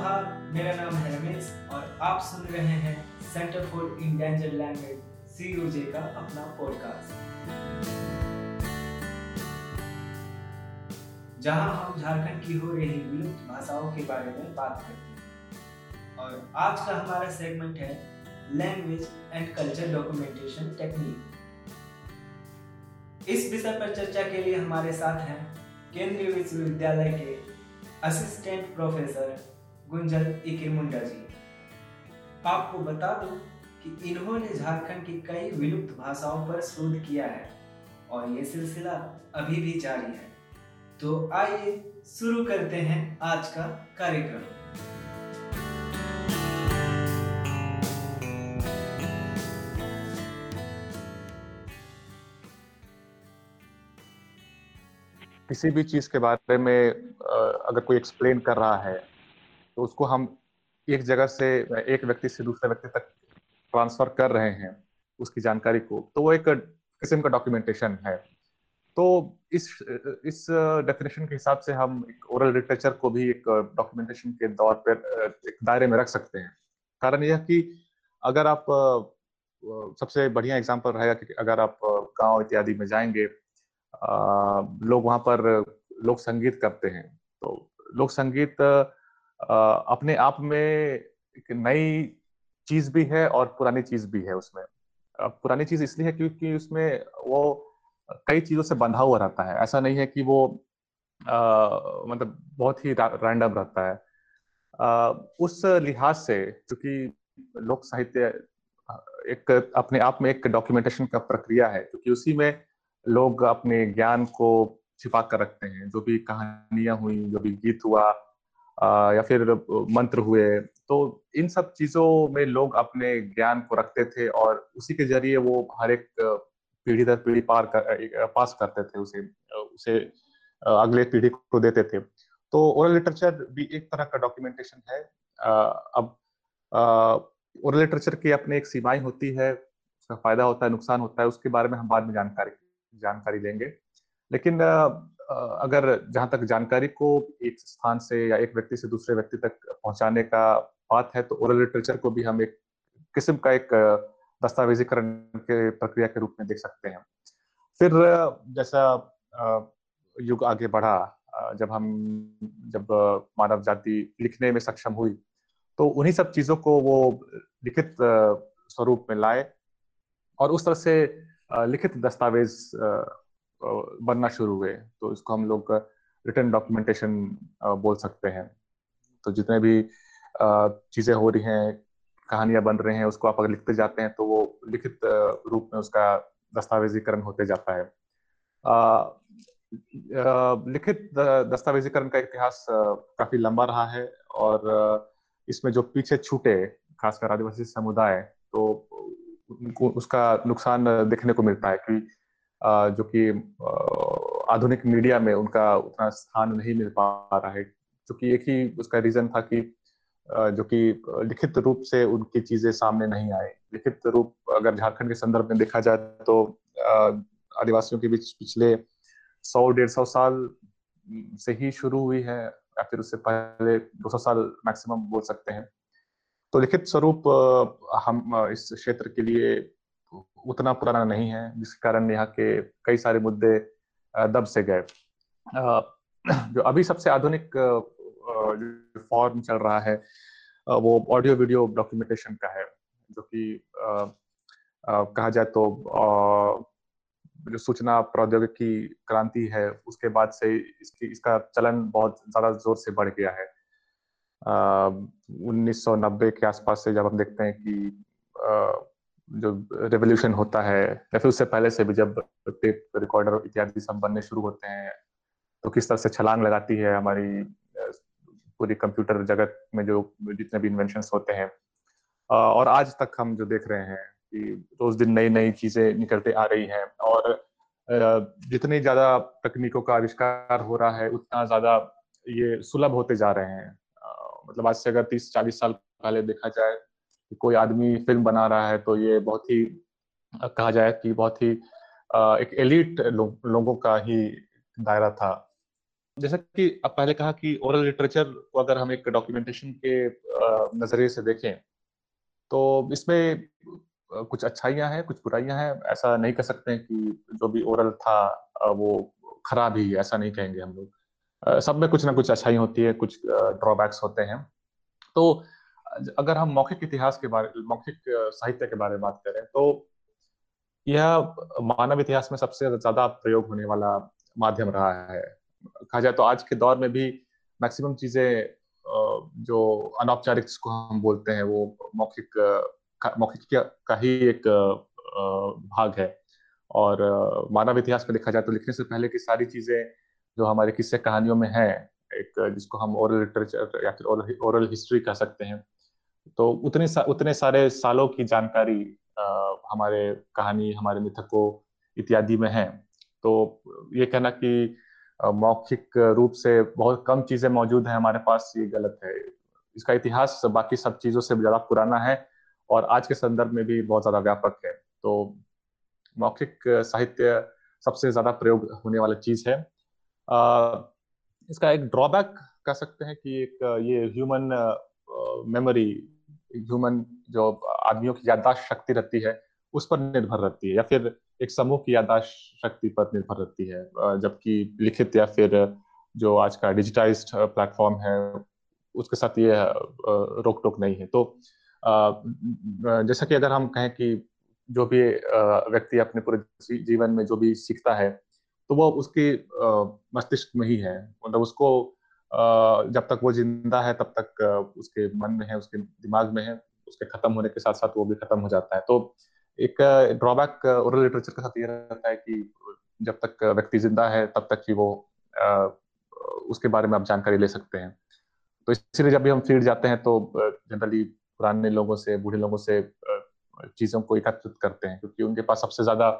जोहार मेरा नाम है रमेश और आप सुन रहे हैं centre for endangered languages का अपना पॉडकास्ट जहाँ हम झारखंड की हो रही विलुप्त भाषाओं के बारे में बात करते हैं। और आज का हमारा सेगमेंट है language and culture documentation technique इस विषय पर चर्चा के लिए हमारे साथ हैं केंद्रीय विश्वविद्यालय के असिस्टेंट प्रोफेसर गुंजल इकिरमुंडा जी। आपको बता दूँ कि इन्होंने झारखंड की कई विलुप्त भाषाओं पर शोध किया है और ये सिलसिला अभी भी जारी है। तो आइए शुरू करते हैं आज का कार्यक्रम। किसी भी चीज़ के बारे में अगर कोई एक्सप्लेन कर रहा है तो उसको हम एक जगह से, एक व्यक्ति से दूसरे व्यक्ति तक ट्रांसफ़र कर रहे हैं उसकी जानकारी को तो वो एक किस्म का डॉक्यूमेंटेशन है। तो इस इस डेफिनेशन के हिसाब से हम एक ओरल लिटरेचर को भी एक डॉक्यूमेंटेशन के दौर पर एक दायरे में रख सकते हैं। कारण यह कि अगर आप, सबसे बढ़िया एग्ज़ाम्पल रहेगा कि अगर आप गाँव इत्यादि में जाएँगे लोग वहाँ पर लोक संगीत करते हैं तो लोक संगीत अपने आप में एक नई चीज़ भी है और पुरानी चीज़ भी है उसमें। पुरानी चीज़ इसलिए है क्योंकि उसमें वो कई चीज़ों से बंधा हुआ रहता है। ऐसा नहीं है कि वो आ, मतलब बहुत ही रैंडम रहता है। आ, उस लिहाज से क्योंकि लोक साहित्य एक अपने आप में एक डॉक्यूमेंटेशन का प्रक्रिया है क्योंकि उसी में लोग अपने ज्ञान को छिपा कर रखते हैं। जो भी कहानियाँ हुई जो भी गीत हुआ या फिर मंत्र हुए। तो इन सब चीज़ों में लोग अपने ज्ञान को रखते थे और उसी के ज़रिए वो हर एक पीढ़ी दर पीढ़ी पार कर पास करते थे, उसे उसे अगले पीढ़ी को देते थे। तो ओरल लिटरेचर भी एक तरह का डॉक्यूमेंटेशन है। अब ओरल लिटरेचर की अपने एक सीमाएँ होती है, उसका फ़ायदा होता है, नुकसान होता है, उसके बारे में हम बाद में जानकारी जानकारी लेंगे। लेकिन अगर जहाँ तक जानकारी को एक स्थान से या एक व्यक्ति से दूसरे व्यक्ति तक पहुँचाने का बात है तो ओरल लिटरेचर को भी हम एक किस्म का एक दस्तावेजीकरण के प्रक्रिया के रूप में देख सकते हैं। फिर जैसा युग आगे बढ़ा जब हम, जब मानव जाति लिखने में सक्षम हुई तो उन्हीं सब चीज़ों को वो लिखित स्वरूप में लाए और उस तरह से लिखित दस्तावेज़ बनना शुरू हुए तो इसको हम लोग रिटर्न डॉक्यूमेंटेशन बोल सकते हैं। तो जितने भी चीज़ें हो रही हैं, कहानियाँ बन रहे हैं, उसको आप अगर लिखते जाते हैं तो वो लिखित रूप में उसका दस्तावेजीकरण होते जाता है। लिखित दस्तावेजीकरण का इतिहास काफ़ी लंबा रहा है और इसमें जो पीछे छूटे, खासकर आदिवासी समुदाय तो उसका नुकसान देखने को मिलता है कि जो कि आधुनिक मीडिया में उनका उतना स्थान नहीं मिल पा रहा है। क्योंकि एक ही उसका रीजन था कि जो कि लिखित रूप से उनकी चीज़ें सामने नहीं आए। लिखित रूप अगर झारखंड के संदर्भ में देखा जाए तो आदिवासियों के बीच पिछले सौ, डेढ़ सौ साल से ही शुरू हुई है या फिर उससे पहले 200 साल मैक्सिमम बोल सकते हैं। तो लिखित स्वरूप हम इस क्षेत्र के लिए उतना पुराना नहीं है, जिसके कारण यहाँ के कई सारे मुद्दे दब से गए। जो अभी सबसे आधुनिक फॉर्म चल रहा है वो ऑडियो वीडियो डॉक्यूमेंटेशन का है, जो कि कहा जाए तो जो सूचना प्रौद्योगिकी क्रांति है, उसके बाद से इसकी, इसका चलन बहुत ज़्यादा ज़ोर से बढ़ गया है। उन्नीस सौ नब्बे के आसपास से जब हम देखते हैं कि जो रेवोल्यूशन होता है, या फिर उससे पहले से भी जब टेप रिकॉर्डर इत्यादि सब बनने शुरू होते हैं तो किस तरह से छलांग लगाती है हमारी पूरी कंप्यूटर जगत में जो जितने भी इन्वेंशन होते हैं। और आज तक हम जो देख रहे हैं कि रोज दिन नई नई चीज़ें निकलते आ रही हैं और जितनी ज़्यादा तकनीकों का आविष्कार हो रहा है, उतना ज़्यादा ये सुलभ होते जा रहे हैं। मतलब आज से अगर तीस चालीस साल पहले देखा जाए कि कोई आदमी फ़िल्म बना रहा है तो ये बहुत ही कहा जाए कि बहुत ही एक एलिट लो, लोगों का ही दायरा था। जैसा कि अब पहले कहा कि ओरल लिटरेचर को अगर हम एक डॉक्यूमेंटेशन के नज़रिए से देखें तो इसमें कुछ अच्छाइयाँ हैं कुछ बुराइयाँ हैं। ऐसा नहीं कह सकते कि जो भी ओरल था वो खराब ही ऐसा नहीं कहेंगे हम लोग। सब में कुछ ना कुछ अच्छाई होती है कुछ ड्रॉबैक्स होते हैं। तो अगर हम मौखिक इतिहास के बारे, मौखिक साहित्य के बारे में बात करें तो यह मानव इतिहास में सबसे ज़्यादा प्रयोग होने वाला माध्यम रहा है। कहा जाए तो आज के दौर में भी मैक्सिमम चीज़ें जो अनौपचारिक जिसको हम बोलते हैं, वो मौखिक मौखिक का ही एक भाग है। और मानव इतिहास में देखा जाए तो लिखने से पहले की सारी चीज़ें जो हमारे किस्से कहानियों में है, एक जिसको हम ओरल लिटरेचर या फिर ओरल हिस्ट्री कह सकते हैं तो उतने सा, उतने सारे सालों की जानकारी आ, हमारे कहानी हमारे मिथकों इत्यादि में है। तो ये कहना कि मौखिक रूप से बहुत कम चीज़ें मौजूद हैं हमारे पास ये गलत है। इसका इतिहास बाकी सब चीज़ों से ज़्यादा पुराना है और आज के संदर्भ में भी बहुत ज़्यादा व्यापक है। तो मौखिक साहित्य सबसे ज़्यादा प्रयोग होने वाला चीज़ है। आ, इसका एक ड्रॉबैक कह सकते हैं कि एक ये ह्यूमन मेमोरी ह्यूमन जो आदमियों की याददाश्त शक्ति रहती है, उस पर निर्भर रहती है या फिर एक समूह की यादाश्त शक्ति पर निर्भर रहती है। जबकि लिखित या फिर जो आज का डिजिटाइज प्लेटफॉर्म है, उसके साथ ये रोक टोक नहीं है। तो जैसा कि अगर हम कहें कि जो भी व्यक्ति अपने पूरे जीवन में जो भी सीखता है तो वो उसके मस्तिष्क में ही है। मतलब उसको जब तक वो ज़िंदा है, तब तक उसके मन में है, उसके दिमाग में है, उसके खत्म होने के साथ साथ वो भी खत्म हो जाता है। तो एक ड्रॉबैक ओरल लिटरेचर के साथ ये रहता है कि जब तक व्यक्ति ज़िंदा है, तब तक ही वो उसके बारे में आप जानकारी ले सकते हैं। तो इसीलिए जब भी हम फ़ील्ड जाते हैं तो जनरली पुराने लोगों से, बूढ़े लोगों से चीज़ों को एकत्रित करते हैं, क्योंकि उनके पास सबसे ज़्यादा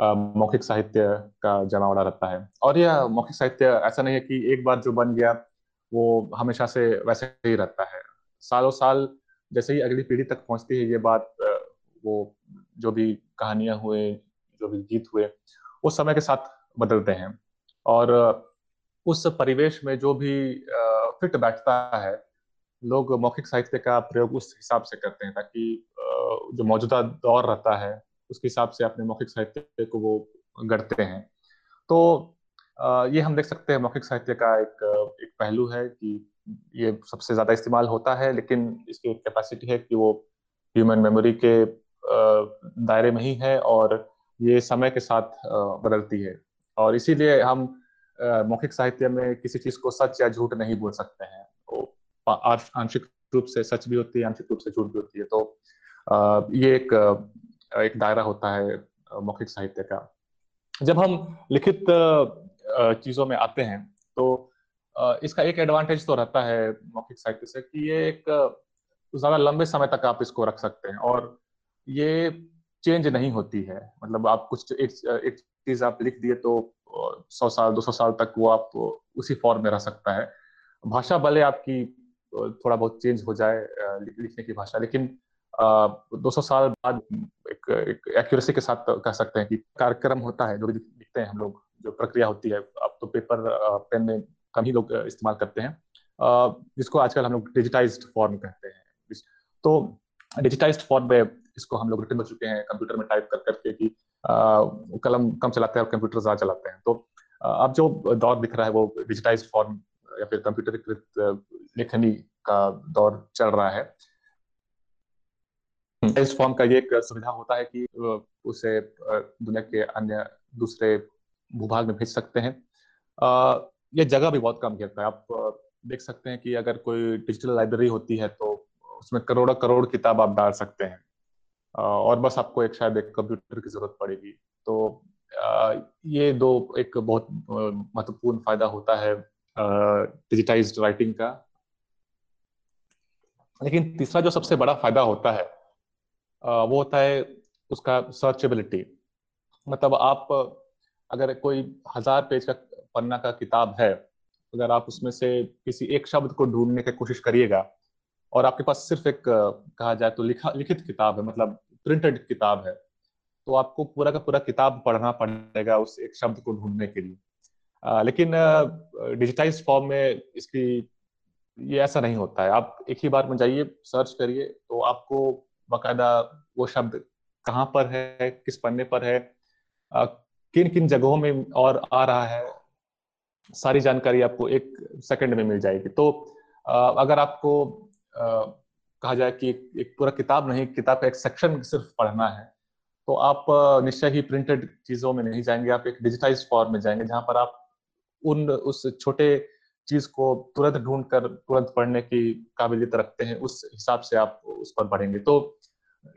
मौखिक साहित्य का जमावड़ा रहता है। और यह मौखिक साहित्य ऐसा नहीं है कि एक बार जो बन गया, वो हमेशा से वैसे ही रहता है। सालों साल जैसे ही अगली पीढ़ी तक पहुँचती है ये बात वो जो भी कहानियाँ हुए, जो भी गीत हुए, वो समय के साथ बदलते हैं। और उस परिवेश में जो भी फिट बैठता है, लोग मौखिक साहित्य का प्रयोग उस हिसाब से करते हैं ताकि जो मौजूदा दौर रहता है उसके हिसाब से अपने मौखिक साहित्य को वो गढ़ते हैं। तो ये हम देख सकते हैं मौखिक साहित्य का एक एक पहलू है कि ये सबसे ज़्यादा इस्तेमाल होता है, लेकिन इसकी एक कैपेसिटी है कि वो ह्यूमन मेमोरी के दायरे में ही है और ये समय के साथ बदलती है। और इसीलिए हम मौखिक साहित्य में किसी चीज़ को सच या झूठ नहीं बोल सकते हैं। आंशिक रूप से सच भी होती है, आंशिक रूप से झूठ भी होती है। तो ये एक एक दायरा होता है मौखिक साहित्य का। जब हम लिखित चीज़ों में आते हैं तो इसका एक एडवांटेज तो रहता है मौखिक साहित्य से कि ये एक ज़्यादा लंबे समय तक आप इसको रख सकते हैं और ये चेंज नहीं होती है। मतलब आप कुछ एक एक चीज़ आप लिख दिए तो सौ साल, दो सौ साल तक वो आप उसी फॉर्म में रह सकता है। भाषा भले आपकी थोड़ा बहुत चेंज हो जाए लिखने की भाषा, लेकिन दो सौ साल बाद एक एक एक्यूरेसी के साथ कह सकते हैं कि कार्यक्रम होता है, जो लिखते हैं हम लोग, जो प्रक्रिया होती है। अब तो पेपर पेन में कम ही लोग इस्तेमाल करते हैं। जिसको आजकल हम लोग डिजिटाइज्ड फॉर्म कहते हैं। तो डिजिटाइज्ड फॉर्म में इसको हम लोग रिटर्न हो चुके हैं कंप्यूटर में टाइप कर, करके कि कलम कम चलाते हैं और कंप्यूटर ज़्यादा चलाते हैं। तो अब जो दौर दिख रहा है वो डिजिटाइज फॉर्म या फिर कंप्यूटरीकृत लेखनी का दौर चल रहा है। इस फॉर्म का ये एक सुविधा होता है कि उसे दुनिया के अन्य, दूसरे भूभाग में भेज सकते हैं। ये जगह भी बहुत कम घेरता है। आप देख सकते हैं कि अगर कोई डिजिटल लाइब्रेरी होती है तो उसमें करोड़ों, करोड़ किताब आप डाल सकते हैं। और बस आपको एक शायद एक कंप्यूटर की ज़रूरत पड़ेगी। तो ये दो एक बहुत महत्वपूर्ण फ़ायदा होता है डिजिटाइज राइटिंग का। लेकिन तीसरा जो सबसे बड़ा फ़ायदा होता है वो होता है उसका सर्चेबिलिटी मतलब आप अगर कोई हज़ार पेज का पन्ना का किताब है अगर आप उसमें से किसी एक शब्द को ढूँढने की कोशिश करिएगा और आपके पास सिर्फ़ एक कहा जाए तो लिखा लिखित किताब है मतलब प्रिंटेड किताब है तो आपको पूरा का पूरा किताब पढ़ना पड़ेगा उस एक शब्द को ढूँढने के लिए। आ, लेकिन डिजिटाइज फॉर्म में इसकी ये ऐसा नहीं होता है। आप एक ही बार में जाइए सर्च करिए तो आपको बाकायदा वो शब्द कहाँ पर है, किस पन्ने पर है किन किन जगहों में और आ रहा है, सारी जानकारी आपको एक सेकंड में मिल जाएगी। तो अगर आपको कहा जाए कि एक पूरा किताब नहीं, किताब का एक सेक्शन सिर्फ़ पढ़ना है तो आप निश्चय ही प्रिंटेड चीज़ों में नहीं जाएँगे, आप एक डिजिटाइज फॉर्म में जाएँगे, जहाँ पर आप उन, उस छोटे चीज़ को तुरंत ढूंढ कर तुरंत पढ़ने की काबिलियत रखते हैं, उस हिसाब से आप उस पर बढ़ेंगे। तो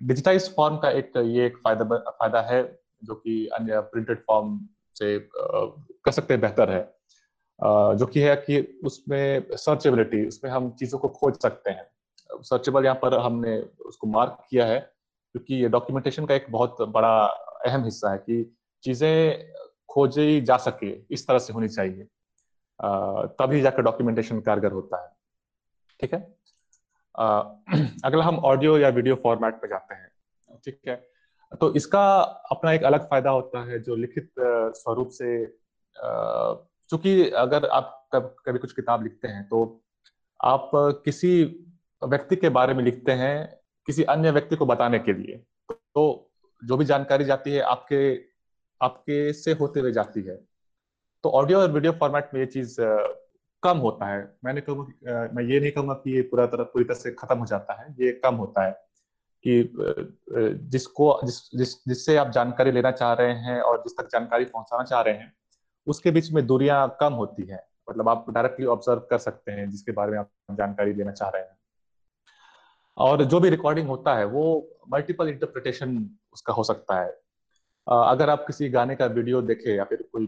डिजिटाइज फॉर्म का एक, ये एक फ़ायदा फ़ायदा है, जो कि अन्य प्रिंटेड फॉर्म से कर सकते हैं बेहतर है। जो कि है कि उसमें सर्चेबिलिटी, उसमें हम चीज़ों को खोज सकते हैं। सर्चेबल यहाँ पर हमने उसको मार्क किया है, क्योंकि ये डॉक्यूमेंटेशन का एक बहुत बड़ा अहम हिस्सा है कि चीज़ें खोजी जा सके, इस तरह से होनी चाहिए। तभी जाकर डॉक्यूमेंटेशन कारगर होता है। ठीक है? अगला हम ऑडियो या वीडियो फॉर्मेट पे जाते हैं। ठीक है? तो इसका अपना एक अलग फ़ायदा होता है जो लिखित स्वरूप से चूँकि अगर आप कभी कुछ किताब लिखते हैं तो आप किसी व्यक्ति के बारे में लिखते हैं किसी अन्य व्यक्ति को बताने के लिए। तो जो भी जानकारी जाती है आपके आपके से होते हुए जाती है। तो ऑडियो और वीडियो फॉर्मेट में ये चीज़ कम होता है। मैंने कहूँ मैं ये नहीं कहूँगा कि ये पूरा तरह, पूरी तरह से खत्म हो जाता है। ये कम होता है कि जिसको, जिस जिस, जिससे आप जानकारी लेना चाह रहे हैं और जिस तक जानकारी पहुंचाना चाह रहे हैं, उसके बीच में दूरियाँ कम होती है। मतलब आप डायरेक्टली ऑब्ज़र्व कर सकते हैं जिसके बारे में आप जानकारी लेना चाह रहे हैं। और जो भी रिकॉर्डिंग होता है, वो मल्टीपल इंटरप्रिटेशन उसका हो सकता है। अगर आप किसी गाने का वीडियो देखें या फिर कोई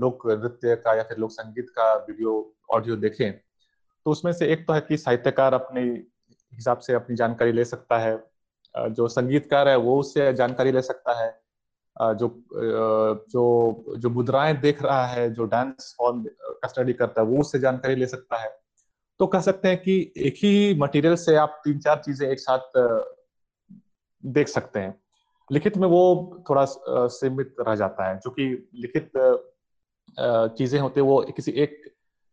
लोक नृत्य का या फिर लोक संगीत का वीडियो, ऑडियो देखें तो उसमें से एक तो है कि साहित्यकार अपने हिसाब से अपनी जानकारी ले सकता है। जो संगीतकार है वो उससे जानकारी ले सकता है। जो जो जो मुद्राएँ देख रहा है, जो डांस फॉर्म का स्टडी करता है वो उससे जानकारी ले सकता है। तो कह सकते हैं कि एक ही मटेरियल से आप तीन चार चीज़ें एक साथ देख सकते हैं। लिखित में वो थोड़ा सीमित रह जाता है क्योंकि लिखित चीज़ें होती है, वो किसी एक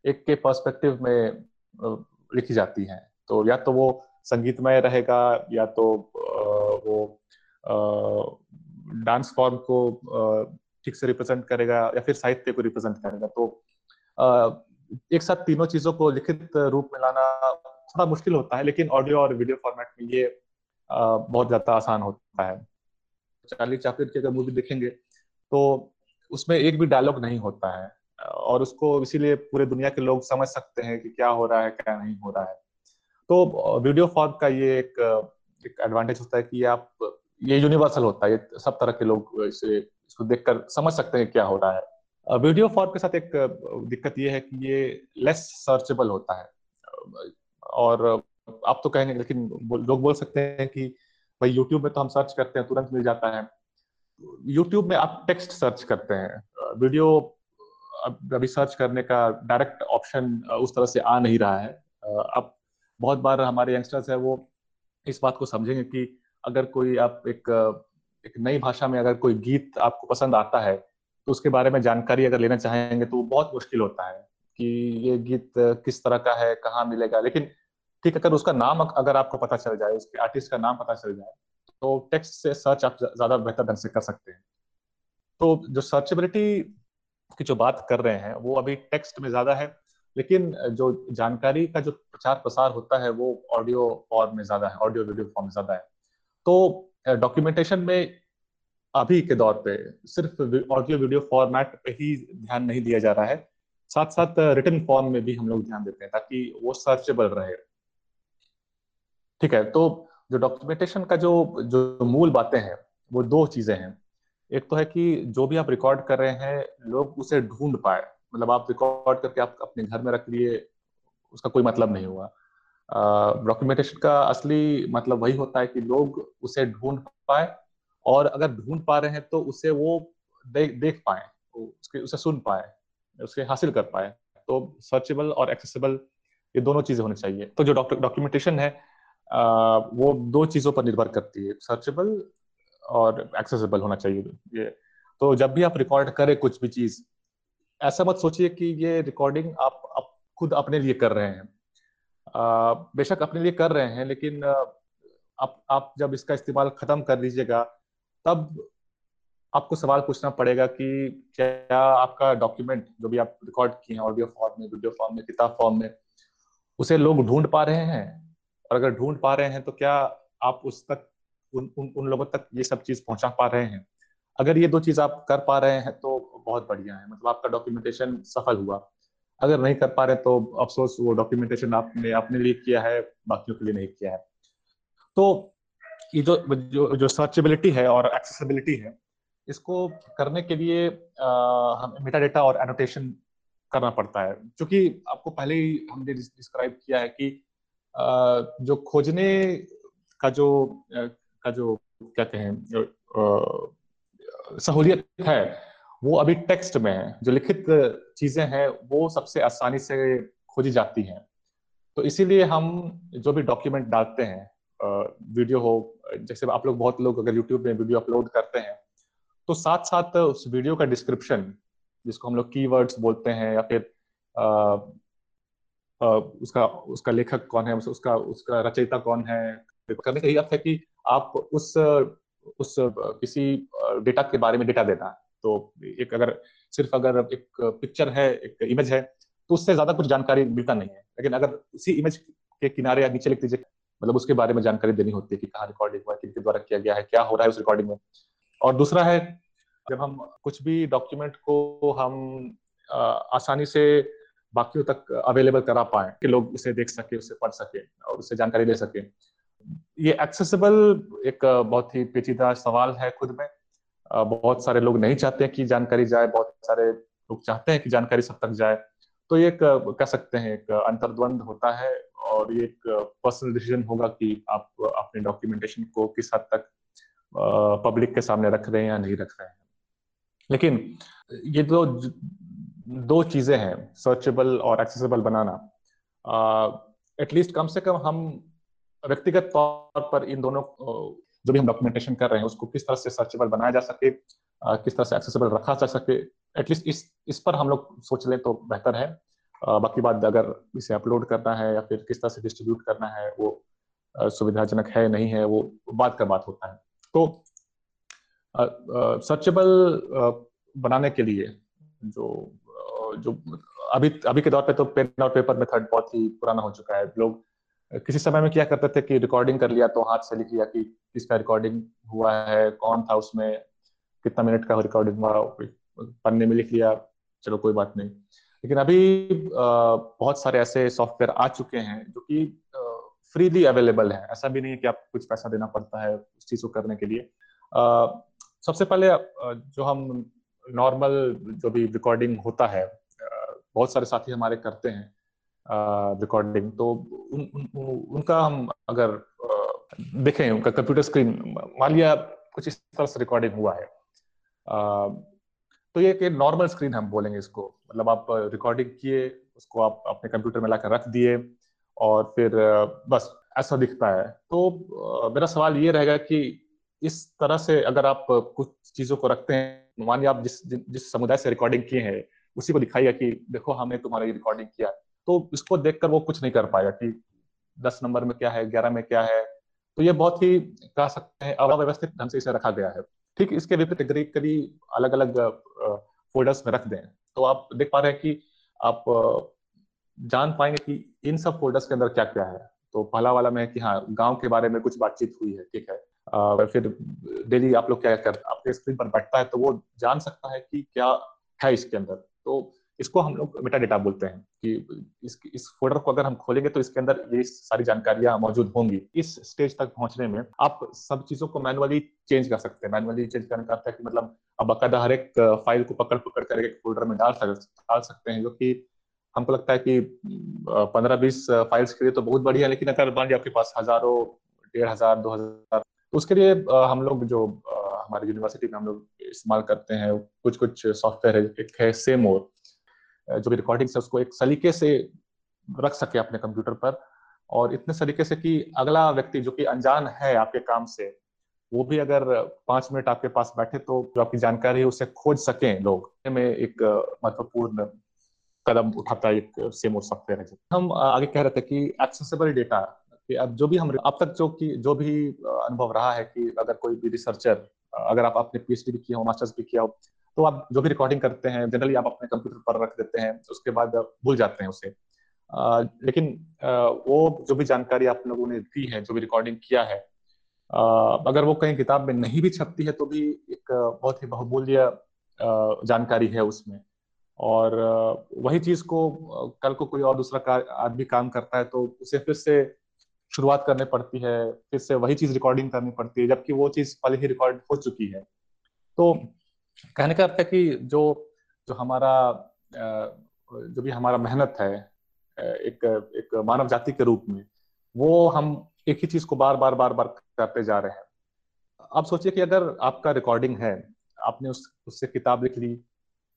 एक के पर्सपेक्टिव में लिखी जाती हैं। तो या तो वो संगीतमय रहेगा, या तो वो डांस फॉर्म को ठीक से रिप्रेजेंट करेगा, या फिर साहित्य को रिप्रेजेंट करेगा। तो एक साथ तीनों चीज़ों को लिखित रूप में लाना थोड़ा मुश्किल होता है, लेकिन ऑडियो और वीडियो फॉर्मेट में ये बहुत ज़्यादा आसान होता है। चार्ली चापिर की अगर मूवी देखेंगे तो उसमें एक भी डायलॉग नहीं होता है। और उसको इसीलिए पूरे दुनिया के लोग समझ सकते हैं कि क्या हो रहा है, क्या नहीं हो रहा है। तो वीडियो फॉर्म का ये एक एक एडवांटेज होता है कि आप, ये यूनिवर्सल होता है, ये सब तरह के लोग इसे, इसको देखकर समझ सकते हैं क्या हो रहा है। वीडियो फॉर्म के साथ एक, दिक्कत ये है कि ये लेस सर्चेबल होता है। और आप तो कहेंगे, लेकिन लोग बोल सकते हैं कि भाई यूट्यूब में तो हम सर्च करते हैं, तुरंत मिल जाता है। यूट्यूब में आप टेक्स्ट सर्च करते हैं। वीडियो अभी सर्च करने का डायरेक्ट ऑप्शन उस तरह से आ नहीं रहा है। अब बहुत बार हमारे यंगस्टर्स है, वो इस बात को समझेंगे कि अगर कोई आप एक एक नई भाषा में अगर कोई गीत आपको पसंद आता है तो उसके बारे में जानकारी अगर लेना चाहेंगे तो वो बहुत मुश्किल होता है कि ये गीत किस तरह का है, कहाँ मिलेगा। लेकिन ठीक अगर उसका नाम अगर आपको पता चल जाए, उसके आर्टिस्ट का नाम पता चल जाए तो टेक्स्ट से सर्च आप ज़्यादा बेहतर ढंग से कर सकते हैं। तो जो सर्चेबिलिटी की जो बात कर रहे हैं, वो अभी टेक्स्ट में ज़्यादा है, लेकिन जो जानकारी का जो प्रचार प्रसार होता है, वो ऑडियो फॉर्म में ज़्यादा है ऑडियो वीडियो फॉर्म में ज़्यादा है। तो डॉक्यूमेंटेशन में अभी के दौर पे सिर्फ़ ऑडियो वीडियो फॉर्मेट पे ही ध्यान नहीं दिया जा रहा है। साथ साथ रिटर्न फॉर्म में भी हम लोग ध्यान देते हैं, ताकि वो सर्चेबल रहे। ठीक है तो जो डॉक्यूमेंटेशन का जो जो मूल बातें हैं वो दो चीज़ें हैं। एक तो है कि जो भी आप रिकॉर्ड कर रहे हैं लोग उसे ढूंढ पाए। मतलब आप रिकॉर्ड करके आप अपने घर में रख लिए उसका कोई मतलब नहीं हुआ। डॉक्यूमेंटेशन का असली मतलब वही होता है कि लोग उसे ढूंढ पाए और अगर ढूंढ पा रहे हैं तो उसे वो दे, देख पाए उसके उसे सुन पाए उसे हासिल कर पाए। तो सर्चेबल और एक्सेसिबल ये दोनों चीज़ें होनी चाहिए। तो जो डॉक्यूमेंटेशन है वो दो चीज़ों पर निर्भर करती है सर्चेबल और एक्सेसिबल होना चाहिए ये। तो जब भी आप रिकॉर्ड करें कुछ भी चीज़ ऐसा मत सोचिए कि ये रिकॉर्डिंग आप, आप खुद अपने लिए कर रहे हैं। बेशक अपने लिए कर रहे हैं लेकिन आप आप जब इसका इस्तेमाल खत्म कर लीजिएगा तब आपको सवाल पूछना पड़ेगा कि क्या आपका डॉक्यूमेंट जो भी आप रिकॉर्ड किए हैं ऑडियो फॉर्म में वीडियो फॉर्म में किताब फॉर्म में उसे लोग ढूंढ पा रहे हैं? और अगर ढूंढ पा रहे हैं तो क्या आप उस तक उन उन, उन लोगों तक ये सब चीज़ पहुँचा पा रहे हैं? अगर ये दो चीज़ आप कर पा रहे हैं तो बहुत बढ़िया है। मतलब आपका डॉक्यूमेंटेशन सफल हुआ। अगर नहीं कर पा रहे तो अफसोस वो डॉक्यूमेंटेशन आपने अपने लिए किया है बाकियों के लिए नहीं किया है। तो ये जो जो जो सर्चेबिलिटी है और एक्सेसिबिलिटी है इसको करने के लिए हम मेटा डेटा और एनोटेशन करना पड़ता है। क्योंकि आपको पहले ही हमने डिस्क्राइब किया है कि जो खोजने का जो का जो क्या कहें सहूलियत है, वो अभी टेक्स्ट में है। जो लिखित चीज़ें हैं, वो सबसे आसानी से खोजी जाती हैं। तो इसीलिए हम जो भी डॉक्यूमेंट डालते हैं वीडियो हो, जैसे आप लोग, बहुत लोग अगर यूट्यूब में वीडियो अपलोड करते हैं तो साथ साथ उस वीडियो का डिस्क्रिप्शन, जिसको हम लोग कीवर्ड्स बोलते हैं, या फिर उसका उसका लेखक कौन है उसका उसका रचयिता कौन है? करने का यही अर्थ है कि आप उस उस किसी डेटा के बारे में डेटा देना। तो एक अगर, सिर्फ़ अगर एक पिक्चर है, एक इमेज है तो उससे ज़्यादा कुछ जानकारी मिलता नहीं है। लेकिन अगर उसी इमेज के किनारे या नीचे लिख दीजिए मतलब उसके बारे में जानकारी देनी होती है कि कहाँ रिकॉर्डिंग हुआ किनके द्वारा किया गया है, क्या हो रहा है उस रिकॉर्डिंग में। और दूसरा है, जब हम कुछ भी डॉक्यूमेंट को हम आसानी से बाकियों तक अवेलेबल करा पाए, कि लोग उसे देख सके, उसे पढ़ सके और उससे जानकारी ले सके। ये एक्सेसिबल एक बहुत ही पेचीदा सवाल है खुद में। बहुत सारे लोग नहीं चाहते कि जानकारी जाए, बहुत सारे लोग चाहते हैं कि जानकारी सब तक जाए। तो ये कह सकते हैं, एक अंतर्द्वंद होता है और ये एक पर्सनल डिसीज़न होगा कि आप अपने डॉक्यूमेंटेशन को किस हद तक पब्लिक के सामने रख रहे हैं या नहीं रख रहे हैं। लेकिन ये दो दो चीज़ें हैं सर्चेबल और एक्सेसिबल बनाना। एटलीस्ट कम से कम हम व्यक्तिगत तौर पर इन दोनों जो भी हम डॉक्यूमेंटेशन कर रहे हैं, उसको किस तरह से सर्चेबल बनाया जा सके किस तरह से एक्सेसिबल रखा जा सके एटलीस्ट इस इस पर हम लोग सोच लें तो बेहतर है। बाकी बात अगर इसे अपलोड करना है या फिर किस तरह से डिस्ट्रीब्यूट करना है, वो सुविधाजनक है, नहीं है, वो बात का बात होता है। तो सर्चेबल बनाने के लिए जो जो अभी अभी के दौर पे तो पेन और पेपर मेथड बहुत ही पुराना हो चुका है। लोग, किसी समय में क्या करते थे कि रिकॉर्डिंग कर लिया तो हाथ से लिख लिया कि किसका रिकॉर्डिंग हुआ है, कौन था उसमें, कितना मिनट का रिकॉर्डिंग हुआ, पन्ने में लिख लिया, चलो कोई बात नहीं। लेकिन अभी बहुत सारे ऐसे सॉफ्टवेयर आ चुके हैं जो कि फ्रीली अवेलेबल है। ऐसा भी नहीं है कि आप कुछ पैसा देना पड़ता है उस चीज़ को करने के लिए। सबसे पहले जो हम नॉर्मल जो भी रिकॉर्डिंग होता है बहुत सारे साथी हमारे करते हैं रिकॉर्डिंग तो उन, उन, उनका हम अगर देखें उनका कंप्यूटर स्क्रीन मान लिया कुछ इस तरह से रिकॉर्डिंग हुआ है आ, तो ये एक नॉर्मल स्क्रीन हम बोलेंगे इसको मतलब आप रिकॉर्डिंग किए उसको आप अपने कंप्यूटर में लाकर रख दिए और फिर बस ऐसा दिखता है तो मेरा सवाल ये रहेगा कि इस तरह से अगर आप कुछ चीज़ों को रखते हैं मान लिया आप जिस जिस समुदाय से रिकॉर्डिंग किए हैं उसी को दिखाइए कि देखो हमने तुम्हारा ये रिकॉर्डिंग किया। तो इसको देखकर वो कुछ नहीं कर पाएगा कि दस नंबर में क्या है ग्यारह में क्या है। तो ये बहुत ही कह सकते हैं अव्यवस्थित ढंग से इसे रखा गया है। ठीक इसके विपरीत कभी कभी अलग अलग फोल्डर्स में रख दें। तो आप देख पा रहे हैं कि आप जान पाएँगे कि इन सब फोल्डर्स के अंदर क्या क्या है। तो पहला वाला में है कि हाँ गाँव के बारे में कुछ बातचीत हुई है ठीक है। आ, फिर डेली आप लोग क्या कर आपके स्क्रीन पर बैठता है तो वो जान सकता है कि क्या है इसके अंदर। तो इसको हम लोग मेटा डेटा बोलते हैं कि इस इस फोल्डर को अगर हम खोलेंगे तो इसके अंदर ये सारी जानकारियाँ मौजूद होंगी। इस स्टेज तक पहुँचने में आप सब चीज़ों को मैनुअली चेंज कर सकते हैं। मैनुअली चेंज करने का है कि मतलब अब बाकायदा हर एक फ़ाइल को पकड़ पकड़ कर एक फोल्डर में डाल डाल सकते हैं, जो कि हमको लगता है कि पंद्रह बीस फाइल्स के लिए तो बहुत बढ़िया है, लेकिन अगर मान आपके पास हज़ारों, डेढ़ हज़ार, दो हज़ार तो उसके लिए हम लोग जो हमारे यूनिवर्सिटी में हम लोग इस्तेमाल करते हैं कुछ कुछ सॉफ्टवेयर है, एक है सेमोर जो भी रिकॉर्डिंग है, उसको एक सलीके से रख सके अपने कंप्यूटर पर और इतने सलीके से कि अगला व्यक्ति जो कि अनजान है आपके काम से, वो भी अगर पाँच मिनट आपके पास बैठे तो जो आपकी जानकारी उसे खोज सकें लोग। में एक महत्वपूर्ण कदम उठाता एक सेम और सॉफ्टवेयर है। हम आगे कह रहे थे कि एक्सेसिबल डेटा कि अब जो भी हम, अब तक जो कि, जो भी अनुभव रहा है कि अगर कोई भी रिसर्चर अगर आप आपने पीएचडी भी किया हो मास्टर्स भी किया हो तो आप जो भी रिकॉर्डिंग करते हैं जनरली आप अपने कंप्यूटर पर रख देते हैं उसके बाद भूल जाते हैं उसे। आ, लेकिन आ, वो जो भी जानकारी आप लोगों ने दी है जो भी रिकॉर्डिंग किया है आ, अगर वो कहीं किताब में नहीं भी छपती है तो भी एक बहुत ही बहुमूल्य जानकारी है उसमें। और वही चीज़ को कल को कोई और दूसरा आदमी काम करता है तो उसे फिर से शुरुआत करनी पड़ती है, फिर से वही चीज़ रिकॉर्डिंग करनी पड़ती है, जबकि वो चीज़ पहले ही रिकॉर्ड हो चुकी है। तो कहने का अर्थ है कि जो जो हमारा जो भी हमारा मेहनत है एक एक मानव जाति के रूप में, वो हम एक ही चीज़ को बार बार बार बार करते जा रहे हैं। आप सोचिए कि अगर आपका रिकॉर्डिंग है, आपने उस, उससे किताब लिख ली,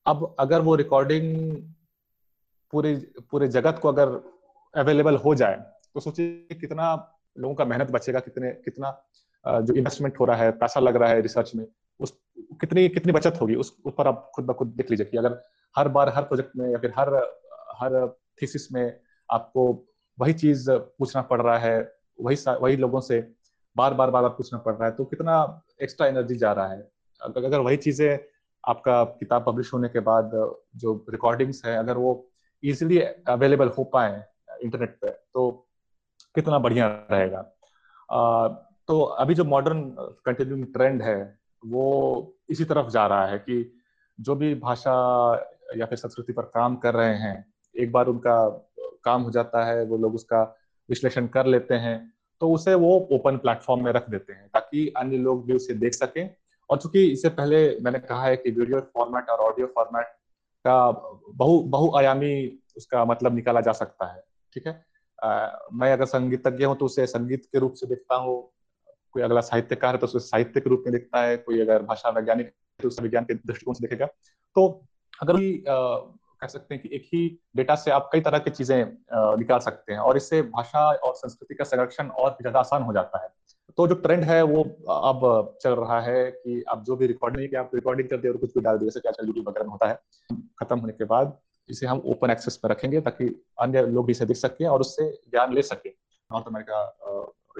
अब अगर वो रिकॉर्डिंग पूरे पूरे जगत को अगर अवेलेबल हो जाए तो सोचिए कितना लोगों का मेहनत बचेगा, कितने, कितना जो इन्वेस्टमेंट हो रहा है, पैसा लग रहा है रिसर्च में, उस, कितनी कितनी बचत होगी, उस उस पर आप खुद ब खुद देख लीजिए कि अगर हर बार, हर प्रोजेक्ट में या फिर हर हर थीसिस में आपको वही चीज़ पूछना पड़ रहा है, वही वही लोगों से बार बार बार बार पूछना पड़ रहा है तो कितना एक्स्ट्रा एनर्जी जा रहा है। अगर वही चीज़ें आपका किताब पब्लिश होने के बाद जो रिकॉर्डिंग्स है, अगर वो इजिली अवेलेबल हो पाए इंटरनेट पे तो कितना बढ़िया रहेगा। आ, तो अभी जो मॉडर्न कंटिन्यूइंग ट्रेंड है वो इसी तरफ़ जा रहा है कि जो भी भाषा या फिर संस्कृति पर काम कर रहे हैं एक बार उनका काम हो जाता है वो लोग उसका विश्लेषण कर लेते हैं तो उसे वो ओपन प्लेटफॉर्म में रख देते हैं ताकि अन्य लोग भी उसे देख सकें। और चूँकि इससे पहले मैंने कहा है कि वीडियो फॉर्मेट और ऑडियो फॉर्मेट का बहु बहुआयामी उसका मतलब निकाला जा सकता है ठीक है? मैं अगर संगीतज्ञ हूँ तो उसे संगीत के रूप से देखता हूँ। कोई अगला साहित्यकार है तो उसे साहित्य के रूप में देखता है। कोई अगर भाषा वैज्ञानिक तो उसे विज्ञान के दृष्टिकोण से देखेगा। तो अगर कह सकते हैं कि एक ही डेटा से आप कई तरह की चीज़ें निकाल सकते हैं और इससे भाषा और संस्कृति का संरक्षण और ज़्यादा आसान हो जाता है। तो जो ट्रेंड है वो अब चल रहा है कि आप जो भी रिकॉर्डिंग कि आप रिकॉर्डिंग कर दिए और कुछ भी डाल दिए, जैसे आजकल यूट्यूब वगैरह होता है, खत्म होने के बाद इसे हम ओपन एक्सेस पर रखेंगे ताकि अन्य लोग भी इसे देख सकें और उससे ज्ञान ले सके। North America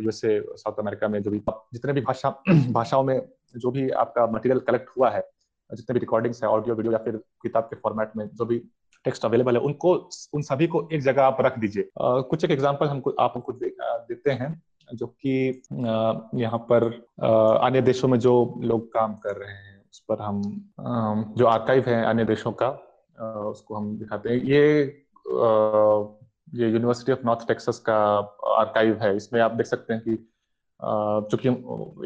USA south America में जो भी जितने भी भाषा भाषाओं में जो भी आपका मटेरियल कलेक्ट हुआ है जितने भी रिकॉर्डिंग्स है ऑडियो वीडियो या फिर किताब के फॉर्मेट में जो भी टेक्स्ट अवेलेबल है उनको उन सभी को एक जगह आप रख दीजिए। कुछ एक एग्ज़ाम्पल हम आप हमको दे, देते हैं जो कि यहाँ पर अन्य देशों में जो लोग काम कर रहे हैं उस पर हम जो आर्काइव है अन्य देशों का उसको हम दिखाते हैं। ये ये यूनिवर्सिटी ऑफ़ नॉर्थ टेक्सास का आर्काइव है। इसमें आप देख सकते हैं कि चूँकि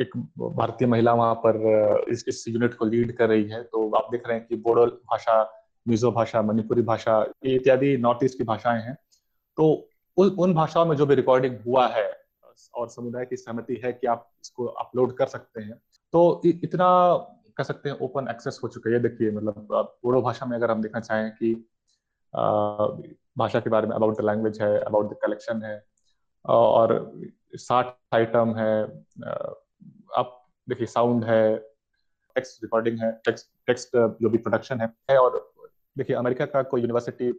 एक भारतीय महिला वहाँ पर इस, इस यूनिट को लीड कर रही है तो आप देख रहे हैं कि बोडो भाषा मिजो भाषा मणिपुरी भाषा इत्यादि नॉर्थ ईस्ट की भाषाएँ हैं। तो उन उन भाषाओं में जो भी रिकॉर्डिंग हुआ है और समुदाय की सहमति है कि आप इसको अपलोड कर सकते हैं। तो इतना कह सकते हैं ओपन एक्सेस हो चुका है। देखिए मतलब बोडो भाषा में अगर हम देखना चाहें कि भाषा के बारे में अबाउट द लैंग्वेज है अबाउट द कलेक्शन है और साठ आइटम है आप देखिए साउंड है टेक्स्ट रिकॉर्डिंग है टेक्स्ट टेक्स्ट जो भी प्रोडक्शन है है और देखिए, अमेरिका का कोई यूनिवर्सिटी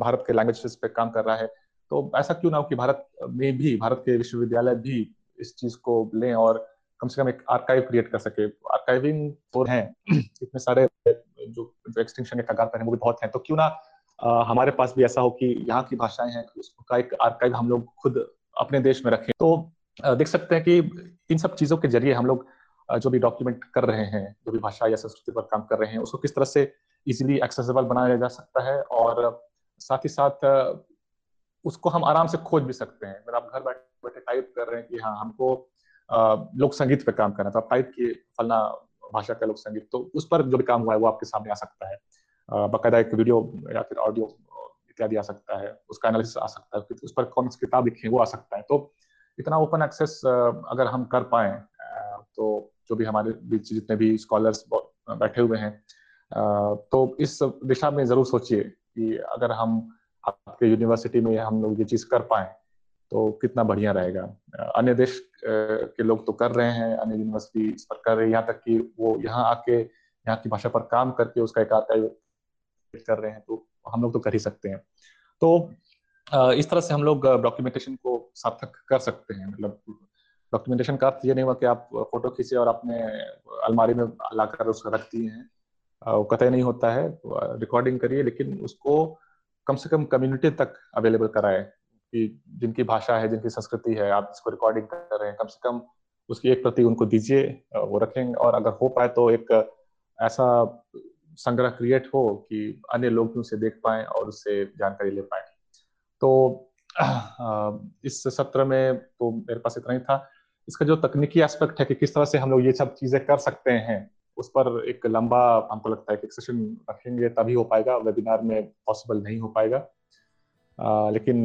भारत के लैंग्वेजेस पे काम कर रहा है तो ऐसा क्यों ना हो कि भारत में भी, भारत के विश्वविद्यालय भी इस चीज़ को लें और कम से कम एक आर्काइव क्रिएट कर सके। आर्काइविंग तो है इतने सारे जो जो एक्सटिंक्शन के कगार पर है वो भी बहुत हैं। तो क्यों ना आ, हमारे पास भी ऐसा हो कि यहाँ की भाषाएँ हैं उसका एक आर्काइव हम लोग खुद अपने देश में रखें। तो देख सकते हैं कि इन सब चीज़ों के ज़रिए हम लोग जो भी डॉक्यूमेंट कर रहे हैं जो भी भाषा या संस्कृति पर काम कर रहे हैं उसको किस तरह से इजिली एक्सेसिबल बनाया जा सकता है और साथ ही साथ उसको हम आराम से खोज भी सकते हैं। अगर आप घर बैठे बैठे टाइप कर रहे हैं कि हाँ हमको लोक संगीत पे काम करना था। पाइप किए फलना भाषा का लोक संगीत तो उस पर जो भी काम हुआ है वो आपके सामने आ सकता है। बाकायदा एक वीडियो या फिर ऑडियो इत्यादि आ सकता है, उसका एनालिसिस आ सकता है उस पर कौन सी किताब लिखी वो आ सकता है। तो इतना ओपन एक्सेस अगर हम कर पाए तो जो भी हमारे बीच जितने भी स्कॉलर्स बैठे हुए हैं तो इस दिशा में ज़रूर सोचिए कि अगर हम आपके यूनिवर्सिटी में हम लोग ये चीज़ कर पाए तो कितना बढ़िया रहेगा। अन्य देश के लोग तो कर रहे हैं, अन्य यूनिवर्सिटी इस पर कर रहे हैं, यहाँ तक कि वो यहाँ आके, यहाँ की भाषा पर काम करके उसका एक कर रहे हैं तो हम लोग तो कर ही सकते हैं। तो इस तरह से हम लोग डॉक्यूमेंटेशन को सार्थक कर सकते हैं। मतलब डॉक्यूमेंटेशन का अर्थ ये नहीं हुआ कि आप फ़ोटो खींचे और अपने अलमारी में लाकर उसको रख दिए हैं। वो कतई नहीं होता है रिकॉर्डिंग करिए, लेकिन उसको कम से कम कम्युनिटी तक अवेलेबल कराए। कि जिनकी भाषा है, जिनकी संस्कृति है, आप इसको रिकॉर्डिंग कर रहे हैं, कम से कम उसकी एक प्रति उनको दीजिए वो रखेंगे। और अगर हो पाए तो एक ऐसा संग्रह क्रिएट हो कि अन्य लोग भी उसे देख पाए और उससे जानकारी ले पाए। तो इस सत्र में तो मेरे पास इतना ही था। इसका जो तकनीकी एस्पेक्ट है कि किस तरह से हम लोग ये सब चीज़ें कर सकते हैं, उस पर एक लंबा हमको लगता है कि सेशन रखेंगे, तभी हो पाएगा वेबिनार में पॉसिबल नहीं हो पाएगा। आ, लेकिन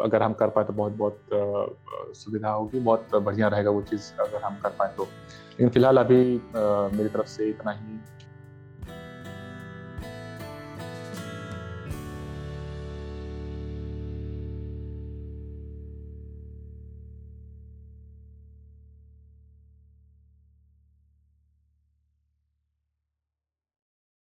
अगर हम कर पाए तो बहुत बहुत सुविधा होगी बहुत बढ़िया रहेगा वो चीज़ अगर हम कर पाए तो। लेकिन फ़िलहाल अभी मेरी तरफ़ से इतना ही।